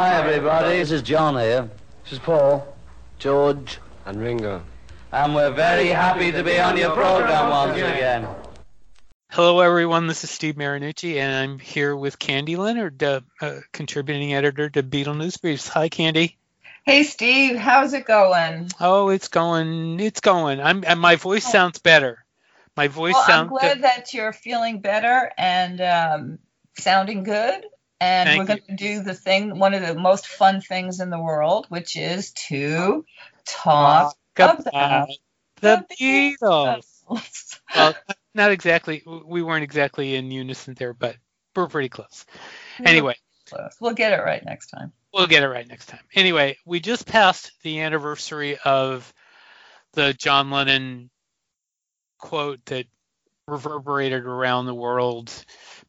Hi, everybody. This is John here. This is Paul, George, And Ringo. and we're very happy to be on your program once again. Hello, everyone. This is Steve Marinucci, and I'm here with Candy Leonard, uh, uh, contributing editor to Beatle News Briefs. Hi, Candy. Hey Steve, how's it going? Oh, it's going. It's going. I'm. And my voice sounds better. My voice Well, I'm sounds. glad that you're feeling better and um, sounding good. And Thank we're going to do the thing, one of the most fun things in the world, which is to talk about about the. Beatles. Well, not exactly. We weren't exactly in unison there, but we're pretty close. Anyway, we'll get it right next time. We'll get it right next time. Anyway, we just passed the anniversary of the John Lennon quote that reverberated around the world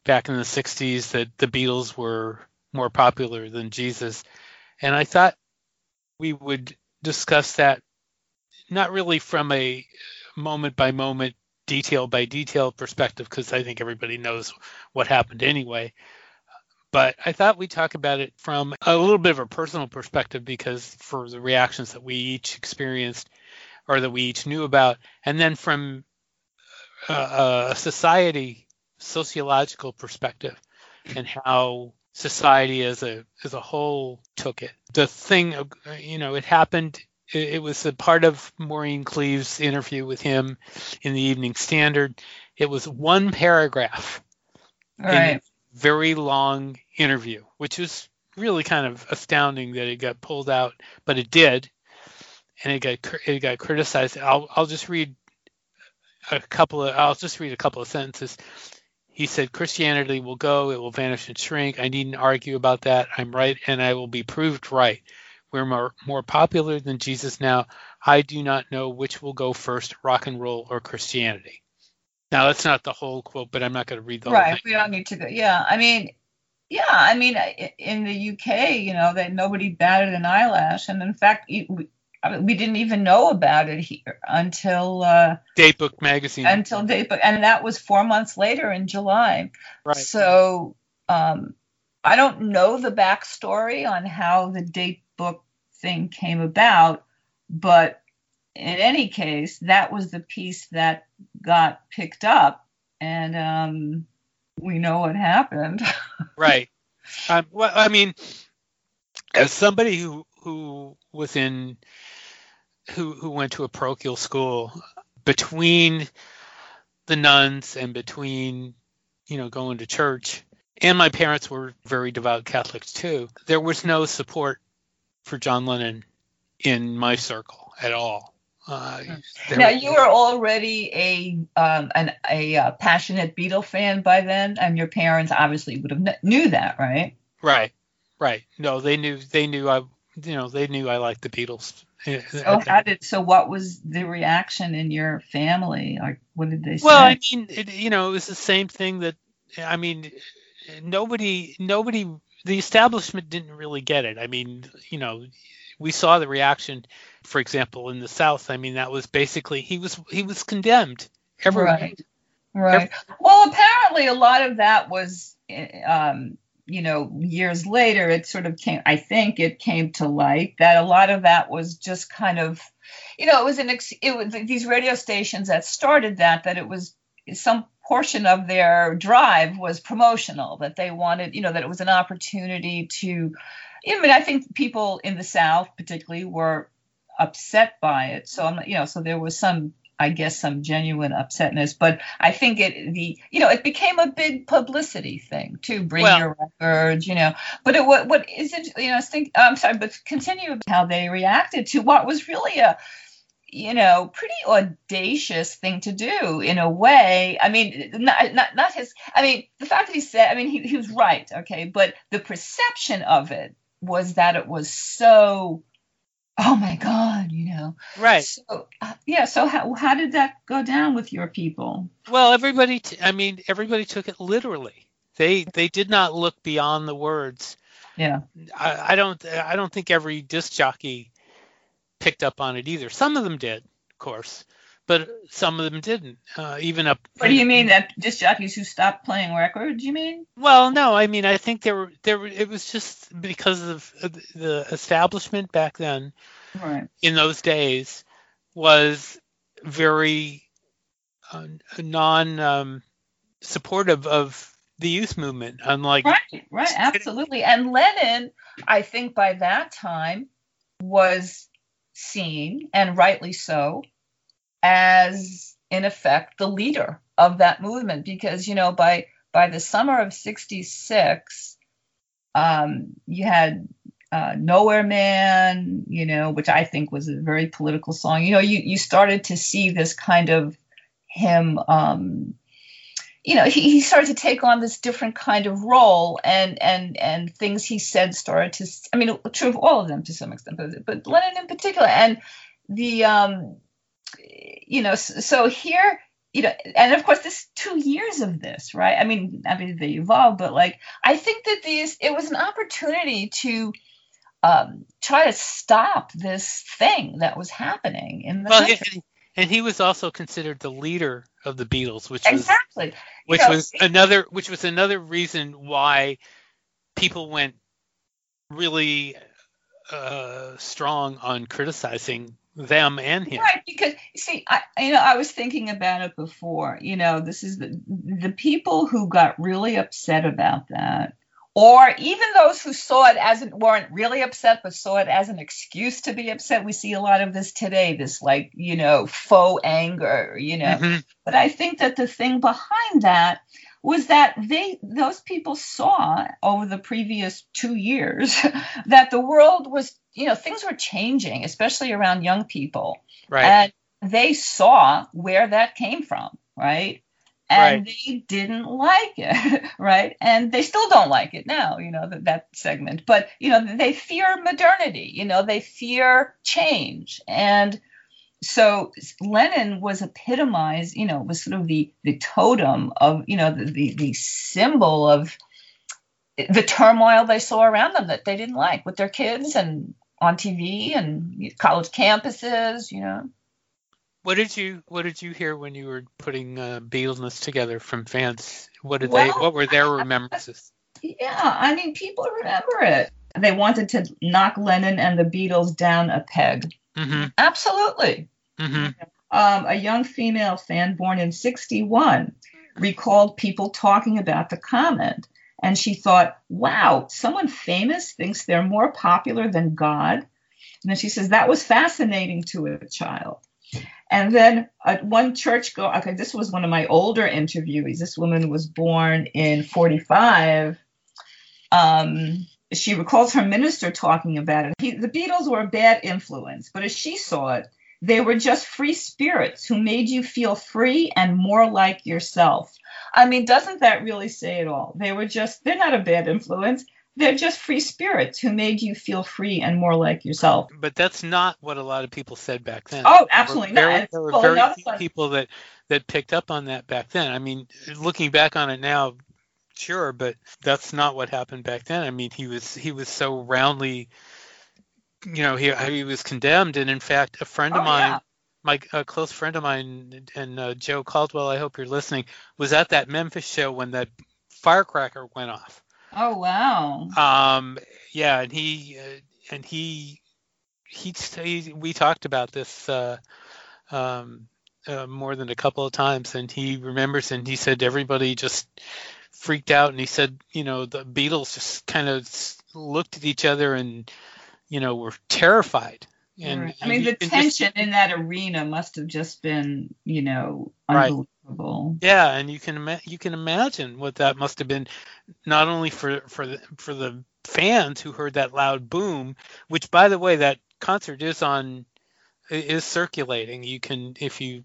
back in the 60s that the Beatles were more popular than Jesus. And I thought we would discuss that not really from a moment by moment, detail by detail perspective, because I think everybody knows what happened anyway but I thought we'd talk about it from a little bit of a personal perspective because for the reactions that we each experienced or that we each knew about, and then from a, a society sociological perspective and how society as a as a whole took it. The thing, uh, you know, it happened. It, it was a part of Maureen Cleave's interview with him in the Evening Standard. It was one paragraph All right. very long interview, which was really kind of astounding that it got pulled out, but it did, and it got it got criticized. I'll I'll just read a couple of I'll just read a couple of sentences. He said, "Christianity will go; it will vanish and shrink. I needn't argue about that. I'm right, and I will be proved right. We're more more popular than Jesus now. I do not know which will go first, rock and roll or Christianity." Now that's not the whole quote, but I'm not going to read the whole Right. We don't need to go. Yeah. I mean, yeah. I mean, in the UK, you know, that nobody batted an eyelash, and in fact, we, I mean, we didn't even know about it here until uh, Datebook magazine. until date, but and that was four months later in July. right. So um, I don't know the backstory on how the date book thing came about, but in any case, that was the piece that got picked up, and um, we know what happened. right. Um, well, I mean, as somebody who who was in who who went to a parochial school between the nuns and between you know going to church. And my parents were very devout catholics too. There was no support for john lennon in my circle at all. Uh, now you were already a um, an, a uh, passionate Beatle fan by then, and your parents obviously would have kn- knew that, right? right right. No they knew they knew i you know they knew i liked the beatles So how did so? What was the reaction in your family? Like, what did they say? Well, I mean, it, you know, it was the same thing that I mean, nobody, nobody, the establishment didn't really get it. I mean, you know, we saw the reaction, for example, in the South. I mean, that was basically he was he was condemned. Every Right. Right. Well, apparently a lot of that was, um, you know, years later, it sort of came, I think it came to light that a lot of that was just kind of, you know, it was an, ex- it was these radio stations that started that, that it was some portion of their drive was promotional, that they wanted, you know, that it was an opportunity to, I mean, I think people in the South particularly were upset by it. So I'm, you know, so there was some I guess some genuine upsetness, but I think it the you know it became a big publicity thing to bring Well- your records, you know. But it what what is it? You know, I think I'm sorry, but continue how they reacted to what was really a you know pretty audacious thing to do in a way. I mean, not not not his. I mean, the fact that he said, I mean, he he was right, okay, but the perception of it was that it was so. Oh my God, you know. right. So uh, yeah, so how how did that go down with your people? Well, everybody, t- I mean, everybody took it literally. They they did not look beyond the words. Yeah. I, I don't I don't think every disc jockey picked up on it either. Some of them did, of course, but some of them didn't. Uh, even up. What do you mean that disc jockeys who stopped playing records? You mean? Well, no. I mean, I think there were there. Were, it was just because of the establishment back then. Right. In those days, was very uh, non um, supportive of the youth movement, unlike right, right, absolutely. And Lennon, I think by that time was seen, and rightly so, as in effect the leader of that movement. Because you know by by the summer of 66 um, you had uh, nowhere man you know which i think was a very political song. You know you, you started to see this kind of him um, you know he, he started to take on this different kind of role and and and things he said started to i mean true of all of them to some extent but, but lennon in particular. And the um you know, so here, you know, and of course, this two years of this, right? I mean, I mean, they evolved, but like, I think that these, it was an opportunity to um, try to stop this thing that was happening in the well, country. And he was also considered the leader of the Beatles, which exactly. was which you know, was another which was another reason why people went really uh, strong on criticizing them and him. Right, because see, I you know I was thinking about it before. You know, this is the the people who got really upset about that, or even those who saw it as it weren't really upset but saw it as an excuse to be upset. We see a lot of this today. This like you know faux anger. You know, mm-hmm. but I think that the thing behind that was that they those people saw over the previous two years that the world was you know things were changing especially around young people. Right. And they saw where that came from right? And right. they didn't like it right? And they still don't like it now you know that, that segment. But you know they fear modernity you know they fear change. And so Lennon was epitomized, you know, was sort of the the totem of, you know, the, the, the symbol of the turmoil they saw around them that they didn't like with their kids and on TV and college campuses, you know. What did you What did you hear when you were putting uh, Beatles together from fans? What did well, they What were their remembrances? Yeah, I mean, people remember it. They wanted to knock Lennon and the Beatles down a peg. Mm-hmm. Absolutely. Mm-hmm. Um, a young female fan born in 61 recalled people talking about the comment. And she thought, wow, someone famous thinks they're more popular than God. And then she says, that was fascinating to a child. And then uh, one church go, okay, this was one of my older interviewees. This woman was born in 45. Um, she recalls her minister talking about it. He, the Beatles were a bad influence, but as she saw it, they were just free spirits who made you feel free and more like yourself. I mean, doesn't that really say it all? They were just, they're not a bad influence. They're just free spirits who made you feel free and more like yourself. But that's not what a lot of people said back then. Oh, absolutely there were not. There were very few people that, that picked up on that back then. I mean, looking back on it now, sure, but that's not what happened back then. I mean, he was he was so roundly you know, he he was condemned, and in fact, a friend of oh, mine, yeah. my a close friend of mine, and uh, Joe Caldwell, I hope you're listening, was at that Memphis show when that firecracker went off. Oh wow. Um, yeah, and he uh, and he, he he we talked about this uh, um, uh, more than a couple of times, and he remembers, and he said everybody just freaked out, and he said, you know, the Beatles just kind of looked at each other and you know, were terrified. And, right. I mean, the tension just, in that arena must have just been, you know, unbelievable. Right. Yeah, and you can you can imagine what that must have been, not only for for the for the fans who heard that loud boom, which by the way, that concert is on is circulating. You can if you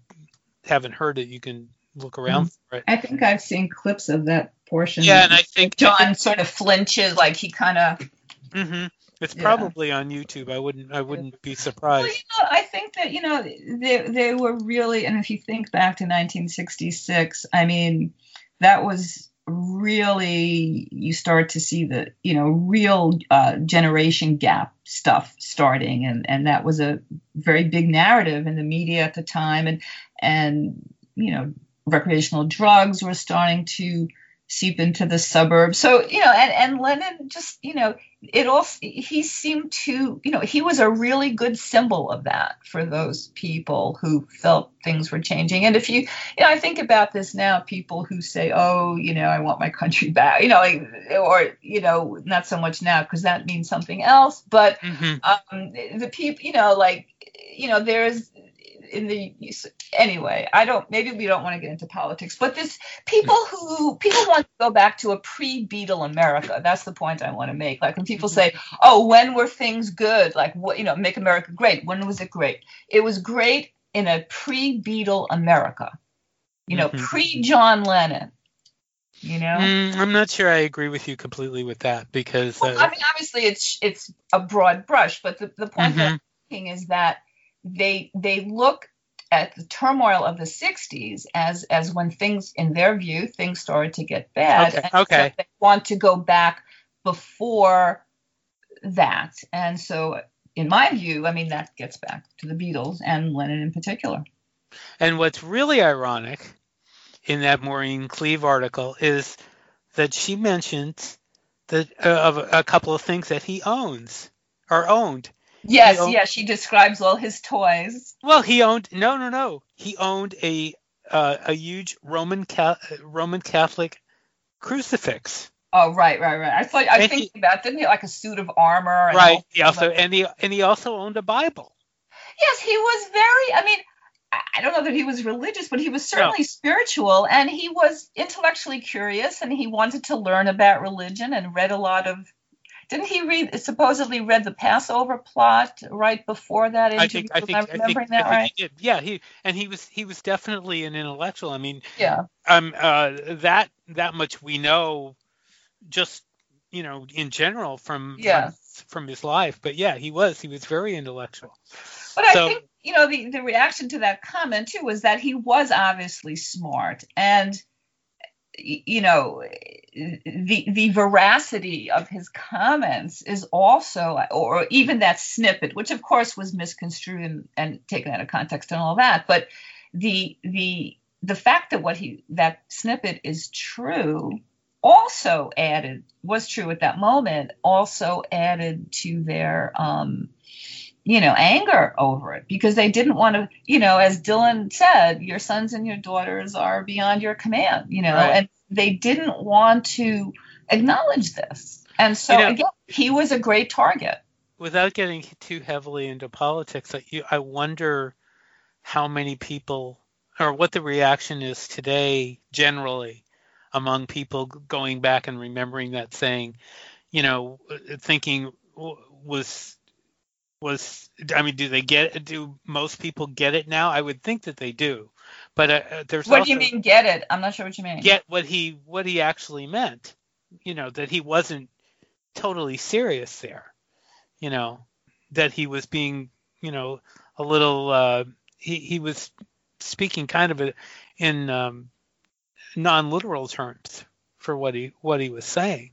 haven't heard it, you can look around mm-hmm. for it. I think I've seen clips of that portion. Yeah, and I think John sort of flinches, like he kind of. Mm-hmm. It's yeah. probably on YouTube. I wouldn't. I wouldn't be surprised. Well, you know, I think that you know they they were really, and if you think back to 1966, I mean, that was really you start to see the you know real uh, generation gap stuff starting, and and that was a very big narrative in the media at the time, and and you know recreational drugs were starting to seep into the suburbs. So, you know, and, and Lennon just, you know, it all, he seemed to, you know, he was a really good symbol of that for those people who felt things were changing. And if you, you know, I think about this now, people who say, oh, you know, I want my country back, you know, or, you know, not so much now because that means something else. But mm-hmm. um, the people, you know, like, you know, there's, in the anyway i don't maybe we don't want to get into politics but this people who people want to go back to a pre-beatle america that's the point i want to make. Like when people say oh when were things good? Like what you know make america great when was it great? It was great in a pre-beatle america. You know mm-hmm. pre-john lennon you know? Mm, i'm not sure i agree with you completely with that because well, uh, i mean obviously it's it's a broad brush but the, the point mm-hmm. that i'm making is that they they look at the turmoil of the 60s as as when things in their view things started to get bad. Okay, okay. So they want to go back before that. And so in my view i mean that gets back to the beatles and lennon in particular. And what's really ironic in that maureen cleave article is that she mentions that uh, of a couple of things that he owns or owned Yes, owned, yes, she describes all his toys. Well, he owned no, no, no. He owned a uh, a huge Roman Ca- Roman Catholic crucifix. Oh, right, right, right. I thought I think about didn't he like a suit of armor? right. He also like, and he and he also owned a Bible. Yes, he was very. I mean, I don't know that he was religious, but he was certainly no. spiritual, and he was intellectually curious, and he wanted to learn about religion, and read a lot of didn't he read supposedly read the Passover plot right before that interview? I think I think I, remembering think, that I right? He did. Yeah, he and he was he was definitely an intellectual. I mean, yeah. Um, uh, that that much we know, just you know, in general from yeah. from, from his life. But yeah, he was he was very intellectual. But so, I think you know the the reaction to that comment too was that he was obviously smart and you know the the veracity of his comments is also or even that snippet which of course was misconstrued and, and taken out of context and all that but the the the fact that what he that snippet is true also added was true at that moment also added to their um you know anger over it because they didn't want to you know as dylan said your sons and your daughters are beyond your command you know right. and they didn't want to acknowledge this. And so you know, again, he was a great target. Without getting too heavily into politics, I wonder how many people or what the reaction is today generally among people going back and remembering that saying, you know, uh, thinking was was I mean, do they get do most people get it now? I would think that they do. But uh, uh, there's what do you mean get it? I'm not sure what you mean. Get what he what he actually meant. You know that he wasn't totally serious there. You know that he was being you know a little uh, he he was speaking kind of a, in um, non-literal terms for what he what he was saying.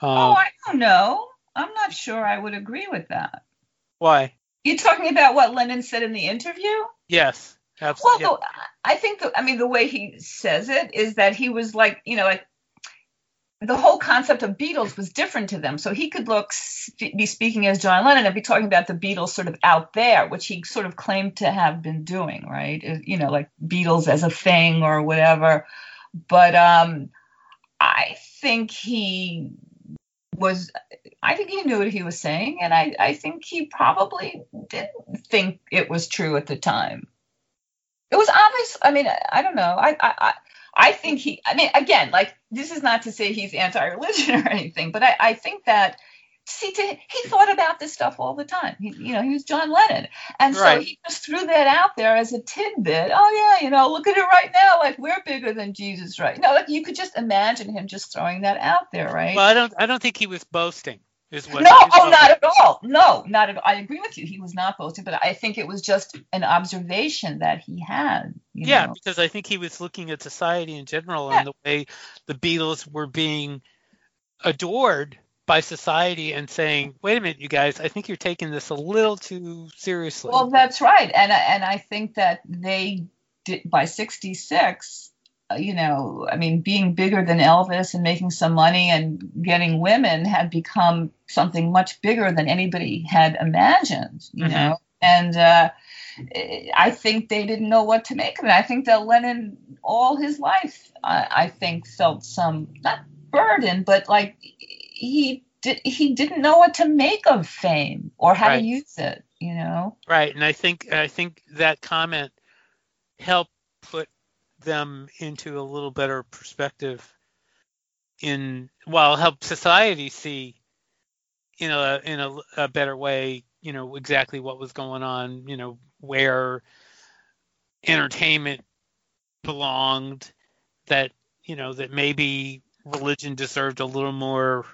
Um, oh, I don't know. I'm not sure I would agree with that. Why? You talking about what Lennon said in the interview? Yes. Absolutely. Well, I think the, I mean the way he says it is that he was like, you know, like the whole concept of Beatles was different to them. So he could look be speaking as John Lennon and be talking about the Beatles sort of out there, which he sort of claimed to have been doing, right? You know, like Beatles as a thing or whatever. But um, I think he was I think he knew what he was saying, and I, I think he probably didn't think it was true at the time. It was obvious. I mean, I don't know. I, I, I think he. I mean, again, like this is not to say he's anti-religion or anything, but I, I think that see, to, he thought about this stuff all the time. He, you know, he was John Lennon, and so he just threw that out there as a tidbit. Oh yeah, you know, look at it right now. Like we're bigger than Jesus, right? No, like you could just imagine him just throwing that out there, right? Well, I don't. I don't think he was boasting. Is what no, oh, not at all. No, not at all. I agree with you. He was not boasting, but I think it was just an observation that he had. yeah, know? because I think he was looking at society in general yeah. and the way the Beatles were being adored by society and saying, "Wait a minute, you guys, I think you're taking this a little too seriously." Well, that's right, and and I think that they did by 66, uh, you know, I mean, being bigger than Elvis and making some money and getting women had become something much bigger than anybody had imagined, you mm-hmm. know. And uh, I think they didn't know what to make of it. I think that Lennon, all his life, I, I think, felt some not burden, but like he did, he didn't know what to make of fame or how right. to use it. You know. Right, and I think I think that comment helped put them into a little better perspective in well help society see in a in a, a better way you know exactly what was going on you know where entertainment belonged that you know that maybe religion deserved a little more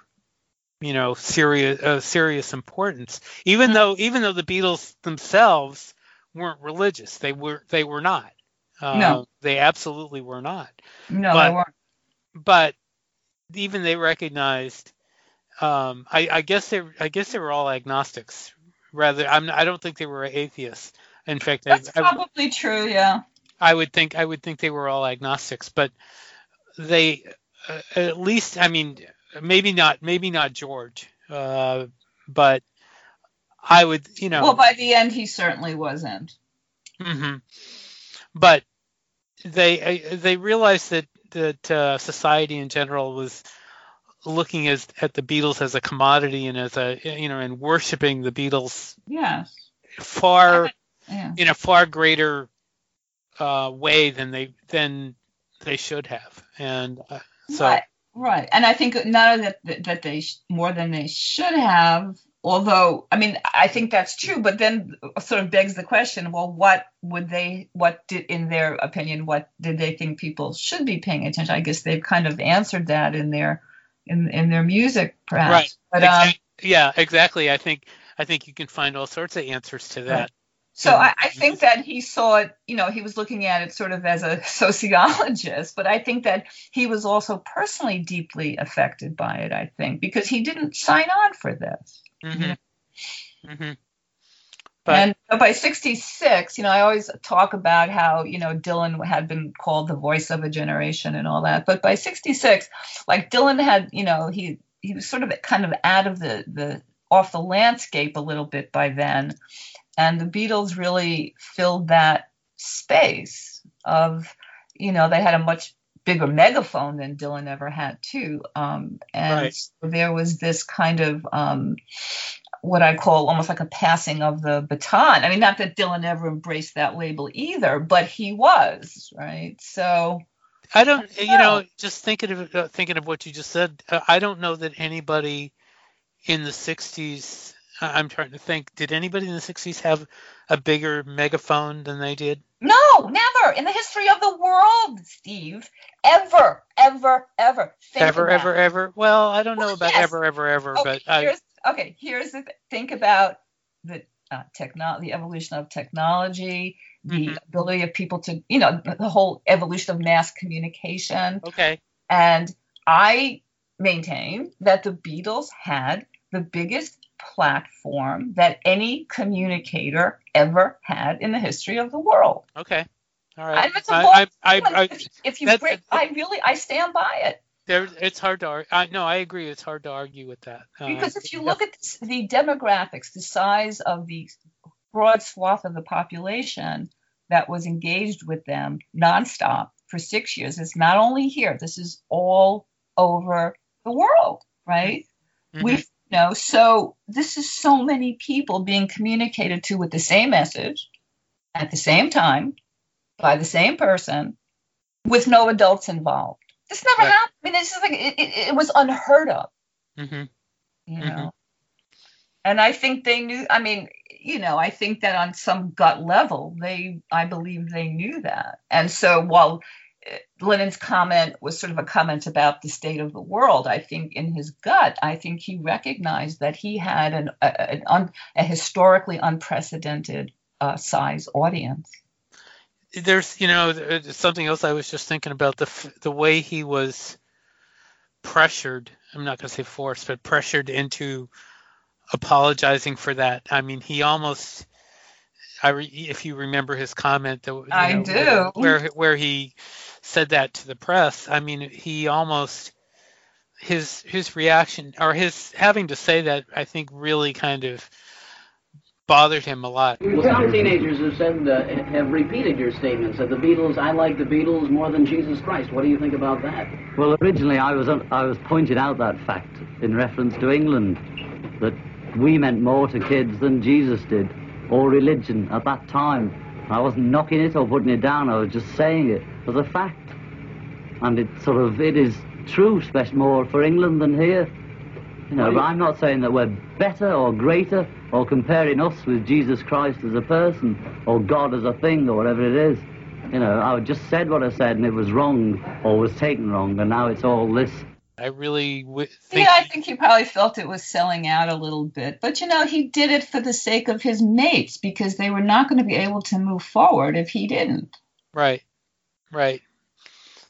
you know serious uh, serious importance even though even though the Beatles themselves weren't religious. They were they were not uh, no they absolutely were not no but, they weren't but even they recognized um, I, I guess they I guess they were all agnostics rather I'm I don't think they were atheists in fact, that's I, probably I, true. Yeah. I would think I would think they were all agnostics, but they uh, at least I mean maybe not maybe not George, uh, but I would you know. Well, by the end, he certainly wasn't. hmm But they uh, they realized that that uh, society in general was looking as at the Beatles as a commodity and as a you know and worshiping the Beatles. Yes. Far yeah. in a far greater uh, way than they than they should have, and uh, so right. right, and I think not that that they more than they should have. Although, I mean, I think that's true, but then sort of begs the question: Well, what would they? What did, in their opinion, what did they think people should be paying attention? I guess they've kind of answered that in their in in their music, perhaps. Right. But, um, yeah, exactly. I think I think you can find all sorts of answers to that. Right. So I, I, think that he saw it, you know, he was looking at it sort of as a sociologist, but I think that he was also personally deeply affected by it, I think, because he didn't sign on for this. Mm-hmm. Mm-hmm. But, and by 66, you know, I always talk about how, you know, Dylan had been called the voice of a generation and all that. But by 66, like Dylan had, you know, he he was sort of kind of out of the the off the landscape a little bit by then and the Beatles really filled that space of, you know, they had a much bigger megaphone than Dylan ever had too. Um, and right. so there was this kind of um, what I call almost like a passing of the baton. I mean, not that Dylan ever embraced that label either, but he was right. So I don't, you know, just thinking of uh, thinking of what you just said. Uh, I don't know that anybody in the '60s I'm trying to think. Did anybody in the 60s have a bigger megaphone than they did? No, never in the history of the world, Steve. Ever, ever, ever. Think ever, ever, ever. Well, I don't know well, about yes. ever, ever, ever, okay, but here's, I... okay. Here's the think about the uh, techno- the evolution of technology, the mm-hmm. ability of people to, you know, the whole evolution of mass communication. Okay. And I maintain that the Beatles had the biggest platform that any communicator ever had in the history of the world. Okay. All right. I, I, I, if you that, break, I really, I stand by it. There, it's hard to argue. I, no, I agree. It's hard to argue with that. Uh, because if you look at the demographics, the size of the broad swath of the population that was engaged with them nonstop for six years, it's not only here. This is all over the world, right? Mm-hmm. We've know, so this is so many people being communicated to with the same message at the same time by the same person with no adults involved. This never right. happened. I mean, it's like it, it, it, was unheard of. Mm-hmm. You know, mm-hmm. and I think they knew. I mean, you know, I think that on some gut level, they, I believe they knew that. And so while Lennon's comment was sort of a comment about the state of the world. I think in his gut, I think he recognized that he had an, a, an un, a historically unprecedented uh, size audience. There's, you know, something else I was just thinking about the the way he was pressured. I'm not going to say forced, but pressured into apologizing for that. I mean, he almost I re, if you remember his comment that I know, do where where he said that to the press. I mean, he almost his his reaction or his having to say that I think really kind of bothered him a lot. Well some teenagers have said uh, have repeated your statements that the Beatles. I like the Beatles more than Jesus Christ. What do you think about that? Well, originally I was I was pointed out that fact in reference to England that we meant more to kids than Jesus did or religion at that time. I wasn't knocking it or putting it down. I was just saying it as a fact, and it sort of it is true, especially more for England than here. You know, but I'm not saying that we're better or greater or comparing us with Jesus Christ as a person or God as a thing or whatever it is. You know, I just said what I said and it was wrong or was taken wrong, and now it's all this. I really w- think. Yeah, I think he probably felt it was selling out a little bit. But you know, he did it for the sake of his mates because they were not going to be able to move forward if he didn't. Right, right.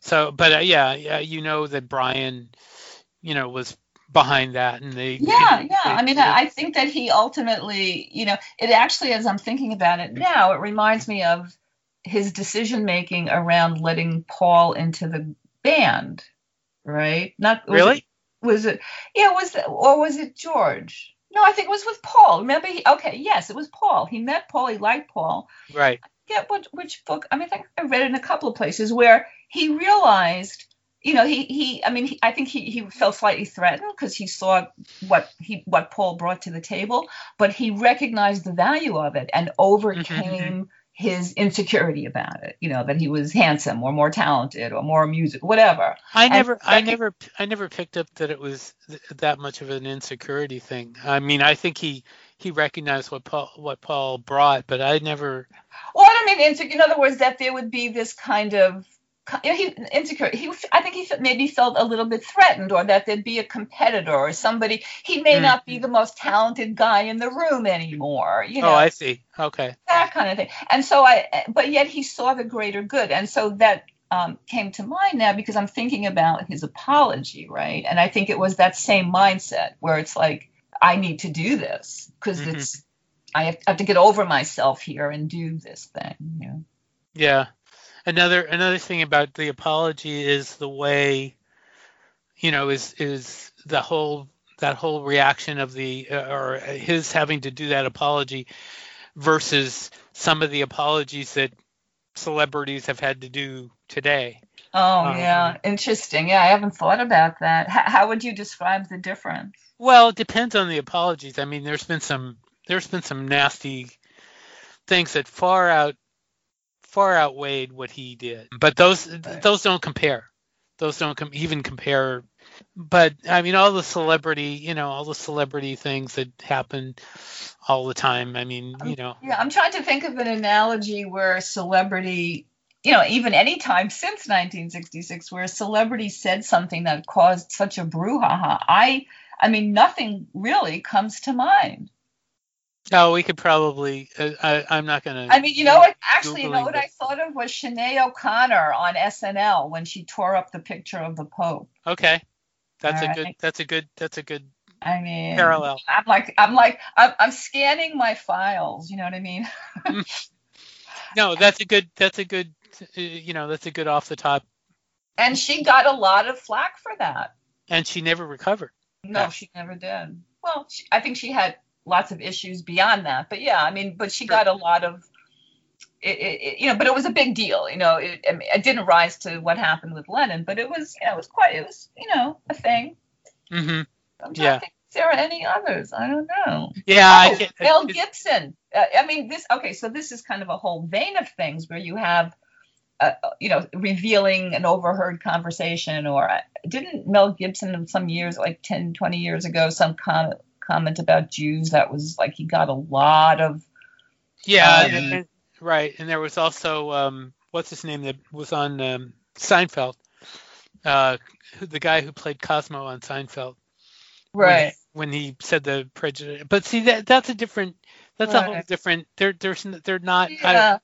So, but uh, yeah, yeah, you know that Brian, you know, was behind that, and they. Yeah, they, yeah. they- I mean, they- I think that he ultimately, you know, it actually, as I'm thinking about it now, it reminds me of his decision making around letting Paul into the band, right? Not was really. It, was it? Yeah, was it, or was it George? No, I think it was with Paul. Remember? He, okay, yes, it was Paul. He met Paul. He liked Paul. Right. Get what which book? I mean, I think I read it in a couple of places where he realized, you know, he he. I mean, he, I think he he felt slightly threatened because he saw what he what Paul brought to the table, but he recognized the value of it and overcame mm-hmm. his insecurity about it. You know, that he was handsome or more talented or more music, whatever. I And never, I never, I never picked up that it was th- that much of an insecurity thing. I mean, I think he he recognized what Paul what Paul brought, but I never. Well, I don't mean insecure. In other words, that there would be this kind of you know, he insecure. He, I think he maybe felt a little bit threatened, or that there'd be a competitor or somebody. He may Mm. not be the most talented guy in the room anymore. You know, Oh, I see. Okay. that kind of thing. And so I, but yet he saw the greater good, and so that um, came to mind now because I'm thinking about his apology, right? And I think it was that same mindset where it's like, I need to do this because Mhm. it's, I have, I have to get over myself here and do this thing. You know? Yeah. Another another thing about the apology is the way, you know, is is the whole that whole reaction of the uh, or his having to do that apology versus some of the apologies that celebrities have had to do today. Oh Um, yeah, interesting. Yeah, I haven't thought about that. H- how would you describe the difference? Well, it depends on the apologies. I mean, there's been some there's been some nasty things that far out far outweighed what he did. But those those don't compare. Those don't com- even compare. But I mean, all the celebrity, you know, all the celebrity things that happen all the time. I mean, you know, Yeah, I'm trying to think of an analogy where a celebrity, you know, even any time since 1966, where a celebrity said something that caused such a brouhaha. I, I mean, nothing really comes to mind. oh, we could probably. Uh, I, I'm not gonna. I mean, you know what? Actually, you know what I thought of was Sinead O'Connor on SNL when she tore up the picture of the Pope. Okay, that's a All good. right. That's a good. That's a good I mean, parallel. I'm like, I'm like, I'm, I'm scanning my files. You know what I mean? No, that's a good. That's a good. uh, You know, that's a good off the top. And she got a lot of flack for that. And she never recovered. No, she never did. Well, she, I think she had lots of issues beyond that. But yeah, I mean, but she Sure. got a lot of, it, it, you know, but it was a big deal. You know, it, I mean, it didn't rise to what happened with Lennon, but it was, you know, it was quite, it was, you know, a thing. Mm-hmm. I'm trying Yeah. to think if there are any others. I don't know. Yeah, I Oh. Mel Gibson. Uh, I mean, this. Okay, so this is kind of a whole vein of things where you have, uh, you know, revealing an overheard conversation, or uh, didn't Mel Gibson in some years, like 10, 20 years ago, some com- comment about Jews that was like he got a lot of. Yeah, Um, and, right. And there was also um, what's his name that was on um, Seinfeld, uh, the guy who played Cosmo on Seinfeld. when- When, he said the prejudice, but see that that's a different. That's a whole different. They're they're they're not. I, Yeah.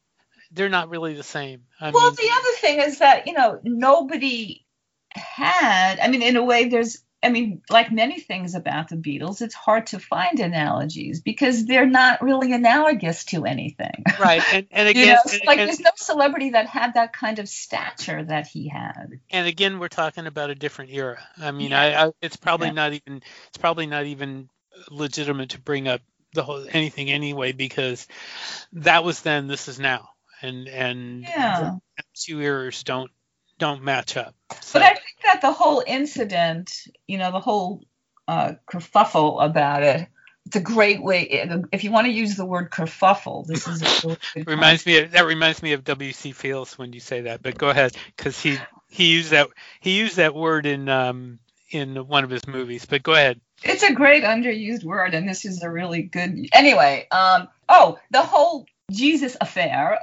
They're not really the same. I well, mean, the other thing is that you know nobody had. I mean, in a way, there's I mean, like many things about the Beatles, it's hard to find analogies because they're not really analogous to anything. Right, and, and You again, know, and, like and- there's no celebrity that had that kind of stature that he had. and again, we're talking about a different era. I mean, I, I it's probably Yeah. not even it's probably not even legitimate to bring up the whole anything anyway because that was then, this is now, and and Yeah. the two eras don't don't match up. So, But I think that the whole incident, you know, the whole uh, kerfuffle about it, it's a great way. If you want to use the word kerfuffle, this is a really good reminds me of, that reminds me of W.C. Fields when you say that. But go ahead, because he he used that he used that word in um in one of his movies. But go ahead. It's a great underused word, and this is a really good. Anyway, um, oh, the whole Jesus affair,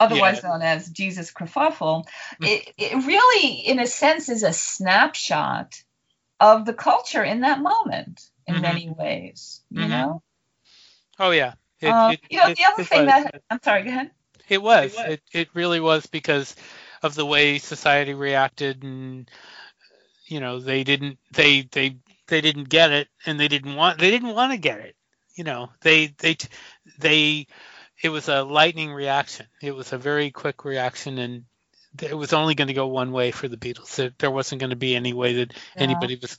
otherwise Yeah. known as Jesus kerfuffle, Mm. it, it really, in a sense, is a snapshot of the culture in that moment in Mhm. many ways. You Mhm. know, Oh yeah. It, Uh, it- you know, the other thing was. that I'm sorry, go ahead. It was. It was. It, it really was because of the way society reacted, and you know they didn't they they they didn't get it, and they didn't want they didn't want to get it. You know they they they it was a lightning reaction. It was a very quick reaction, and it was only going to go one way for the Beatles. There, wasn't going to be any way that Yeah. anybody was.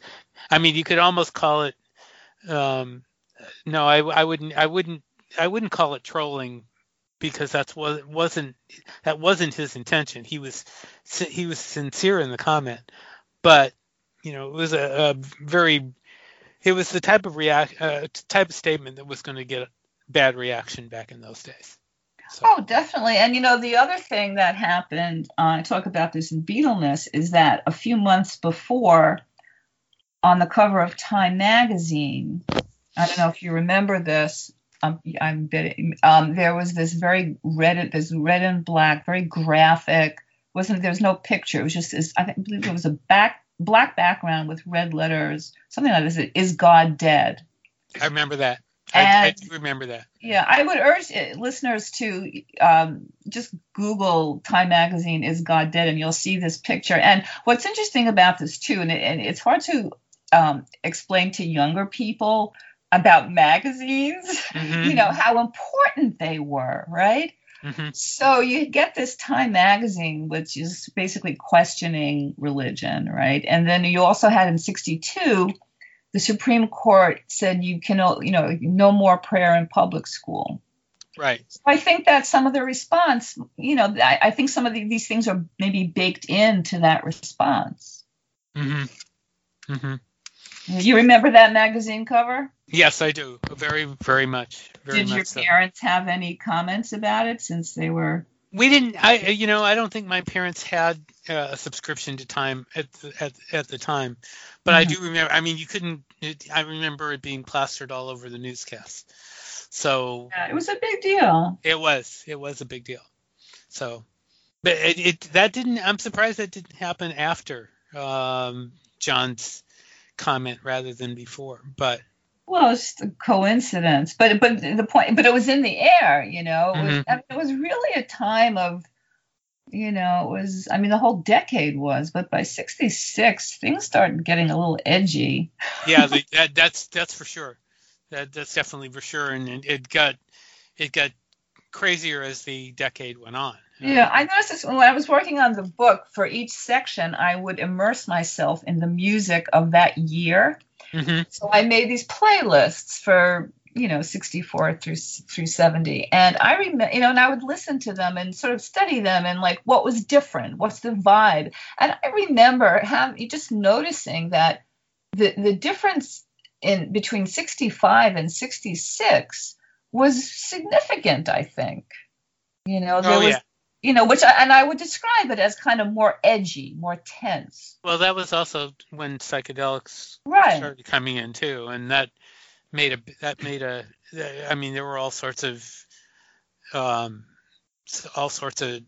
I mean, you could almost call it. Um, no, I, I wouldn't. I wouldn't. I wouldn't call it trolling because that's what wasn't that wasn't his intention. He was he was sincere in the comment, but you know it was a, a very it was the type of react uh, type of statement that was going to get bad reaction back in those days. So, Oh, definitely. And you know, the other thing that happened, uh, I talk about this in Beatleness, is that a few months before, on the cover of Time magazine, I don't know if you remember this. Um, I'm betting, um, there was this very red, this red and black, very graphic. wasn't There was no picture. It was just this. I think, I believe it was a back black background with red letters, something like this. Is God dead? I remember that. I, I do remember that. Yeah, I would urge uh, listeners to um, just Google Time Magazine is God Dead, and you'll see this picture. And what's interesting about this too, and, it, and it's hard to um, explain to younger people about magazines. Mhm, You know how important they were, right? mhm. So you get this Time magazine, which is basically questioning religion, right? And then you also had in '62, the Supreme Court said you can, you know, no more prayer in public school. Right. So I think that some of the response, you know, I, I think some of the, these things are maybe baked into that response. Mm-hmm. Mm-hmm. You remember that magazine cover? Yes, I do. Very, very much. Very Did much your so. parents have any comments about it since they were? We didn't. I, you know, I don't think my parents had uh, a subscription to Time at the, at at the time, but I Mhm. do remember. I mean, you couldn't. It, I remember it being plastered all over the newscast. So Yeah, it was a big deal. it was. It was a big deal. So, but it, it that didn't. I'm surprised that didn't happen after um, John's comment rather than before. But Well, it's just a coincidence, but but the point, but it was in the air, you know. It was, Mhm. I mean, it was really a time of, you know, it was. I mean, the whole decade was, but by '66, things started getting a little edgy. yeah, that, that's that's for sure. That that's definitely for sure, and it, it got it got crazier as the decade went on. Yeah, I noticed this when I was working on the book. For each section, I would immerse myself in the music of that year. Hmm So I made these playlists for you know 64 through through 70 and i remember you know and i would listen to them and sort of study them and like what was different? What's the vibe? And i remember having just noticing that the the difference in between 65 and 66 was significant i think. You know there Oh was yeah. You know which I, and i would describe it as kind of more edgy more tense Well, that was also when psychedelics right started coming in too, and that made a that made a. I mean, there were all sorts of um, all sorts of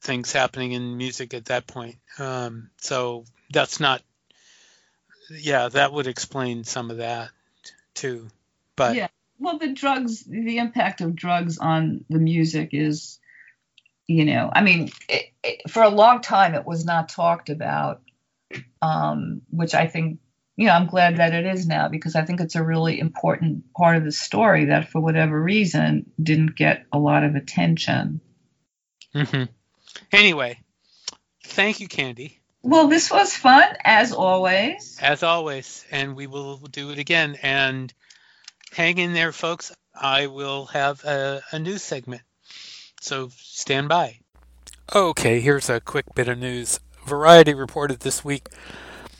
things happening in music at that point. Um, so that's not. Yeah, that would explain some of that too. But yeah well the drugs the impact of drugs on the music is you know i mean it, it, for a long time it was not talked about um, which i think you know, I'm glad that it is now because I think it's a really important part of the story that, for whatever reason, didn't get a lot of attention. hmm Anyway, thank you, Candy, Well, this was fun as always. as always, and we will do it again. And hang in there, folks. I will have a, a news segment, so stand by. Okay, here's a quick bit of news. Variety reported this week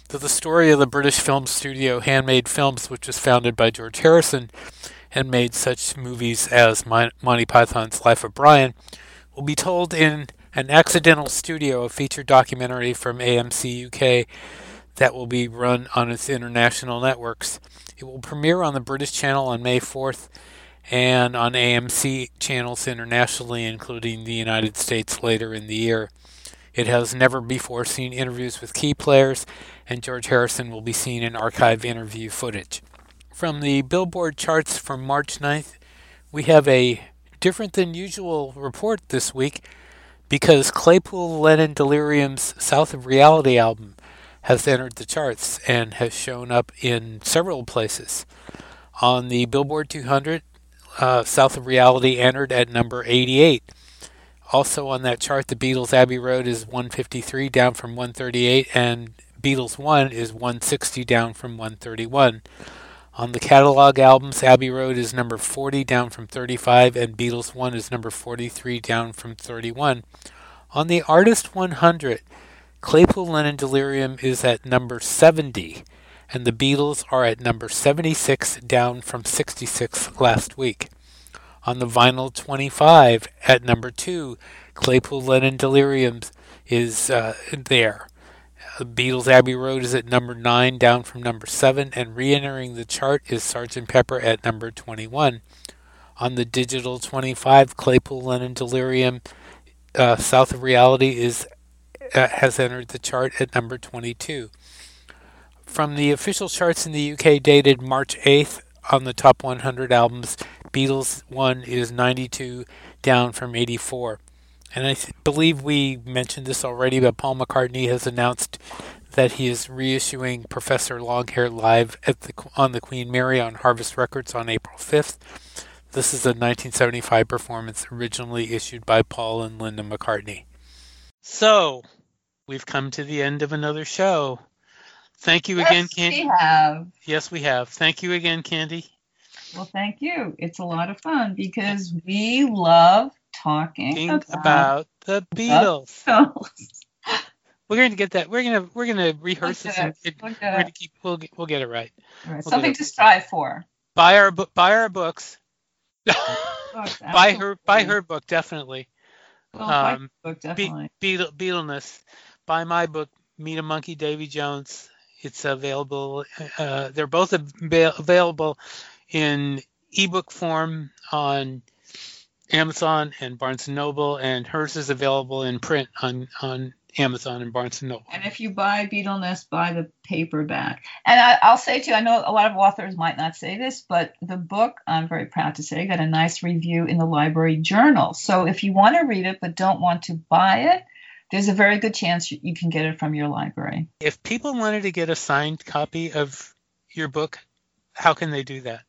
that the story of the British film studio Handmade Films, which was founded by George Harrison and made such movies as Monty Python's Life of Brian, will be told in an accidental studio, a feature documentary from AMC UK that will be run on its international networks. It will premiere on the British channel on May 4th and on AMC channels internationally, including the United States later in the year. It has never before seen interviews with key players, and George Harrison will be seen in archive interview footage. From the Billboard charts from March 9th, we have a different than usual report this week because Claypool Lennon Delirium's South of Reality album has entered the charts and has shown up in several places. On the Billboard 200, uh, South of Reality entered at number 88. Also on that chart, the Beatles' Abbey Road is 153, down from 138, and Beatles 1 is 160, down from 131. On the catalog albums, Abbey Road is number 40, down from 35, and Beatles 1 is number 43, down from 31. On the Artist 100, Claypool Lennon Delirium is at number 70, and the Beatles are at number 76, down from 66 last week. On the Vinyl 25, at number 2, Claypool Lennon Delirium is uh, there. Beatles' Abbey Road is at number 9, down from number 7, and re entering the chart is Sgt. Pepper at number 21. On the Digital 25, Claypool Lennon Delirium uh, South of Reality is uh, has entered the chart at number 22. From the official charts in the UK dated March 8th on the top 100 albums, Beatles 1 is 92, down from 84. And I th- believe we mentioned this already, but Paul McCartney has announced that he is reissuing Professor Longhair live at the on the Queen Mary on Harvest Records on April 5th. This is a 1975 performance originally issued by Paul and Linda McCartney. So, we've come to the end of another show. Thank you again, yes, Candy. we have. Yes, we have. Thank you again, Candy. Well, thank you. It's a lot of fun because we love talking about, about the Beatles. films. We're going to get that. We're going to we're going to rehearse Look this. And it. Look we're going it. to keep. We'll get, we'll get it right. Right, We'll Something to strive for. Buy our book. Buy our books. Books, buy her. Buy her book definitely. Well, um, the book, Be- definitely. Beatle, Beatleness. Buy my book, Meet a Monkey, Davy Jones. It's available. Uh, they're both avail- available in ebook form on Amazon and Barnes and Noble, and hers is available in print on on Amazon and Barnes and Noble. And if you buy Beatleness, buy the paperback. And I, I'll say to you, I know a lot of authors might not say this, but the book, I'm very proud to say, got a nice review in the library journal. So if you want to read it but don't want to buy it, there's a very good chance you can get it from your library. If people wanted to get a signed copy of your book, how can they do that?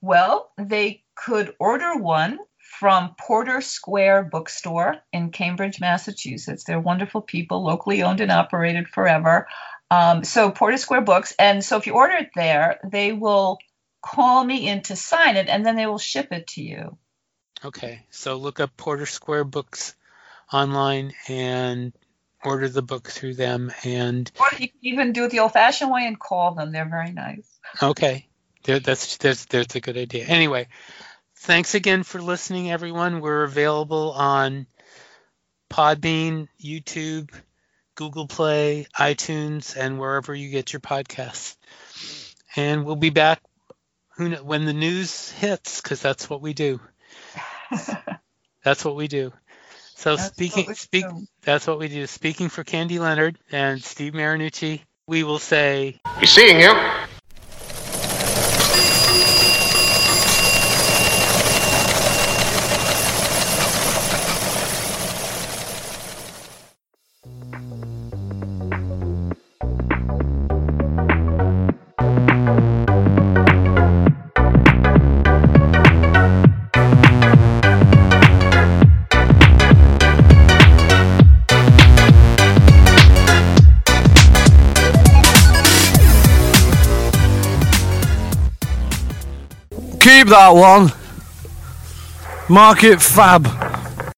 Well, they could order one from Porter Square Bookstore in Cambridge, Massachusetts. They're wonderful people, locally owned and operated forever. Um, so Porter Square Books, and so if you order it there, they will call me in to sign it, and then they will ship it to you. Okay, so look up Porter Square Books online and order the book through them. And Or you can even do it the old-fashioned way and call them. They're very nice. okay, there, that's that's that's a good idea. Anyway, thanks again for listening, everyone. We're available on Podbean, YouTube, Google Play, iTunes, and wherever you get your podcasts. And we'll be back when the news hits, because that's what we do. That's what we do. So That's speaking, speak. do. That's what we do. Speaking for Candy Leonard and Steve Marinucci, we will say Be seeing you. That one. Market fab.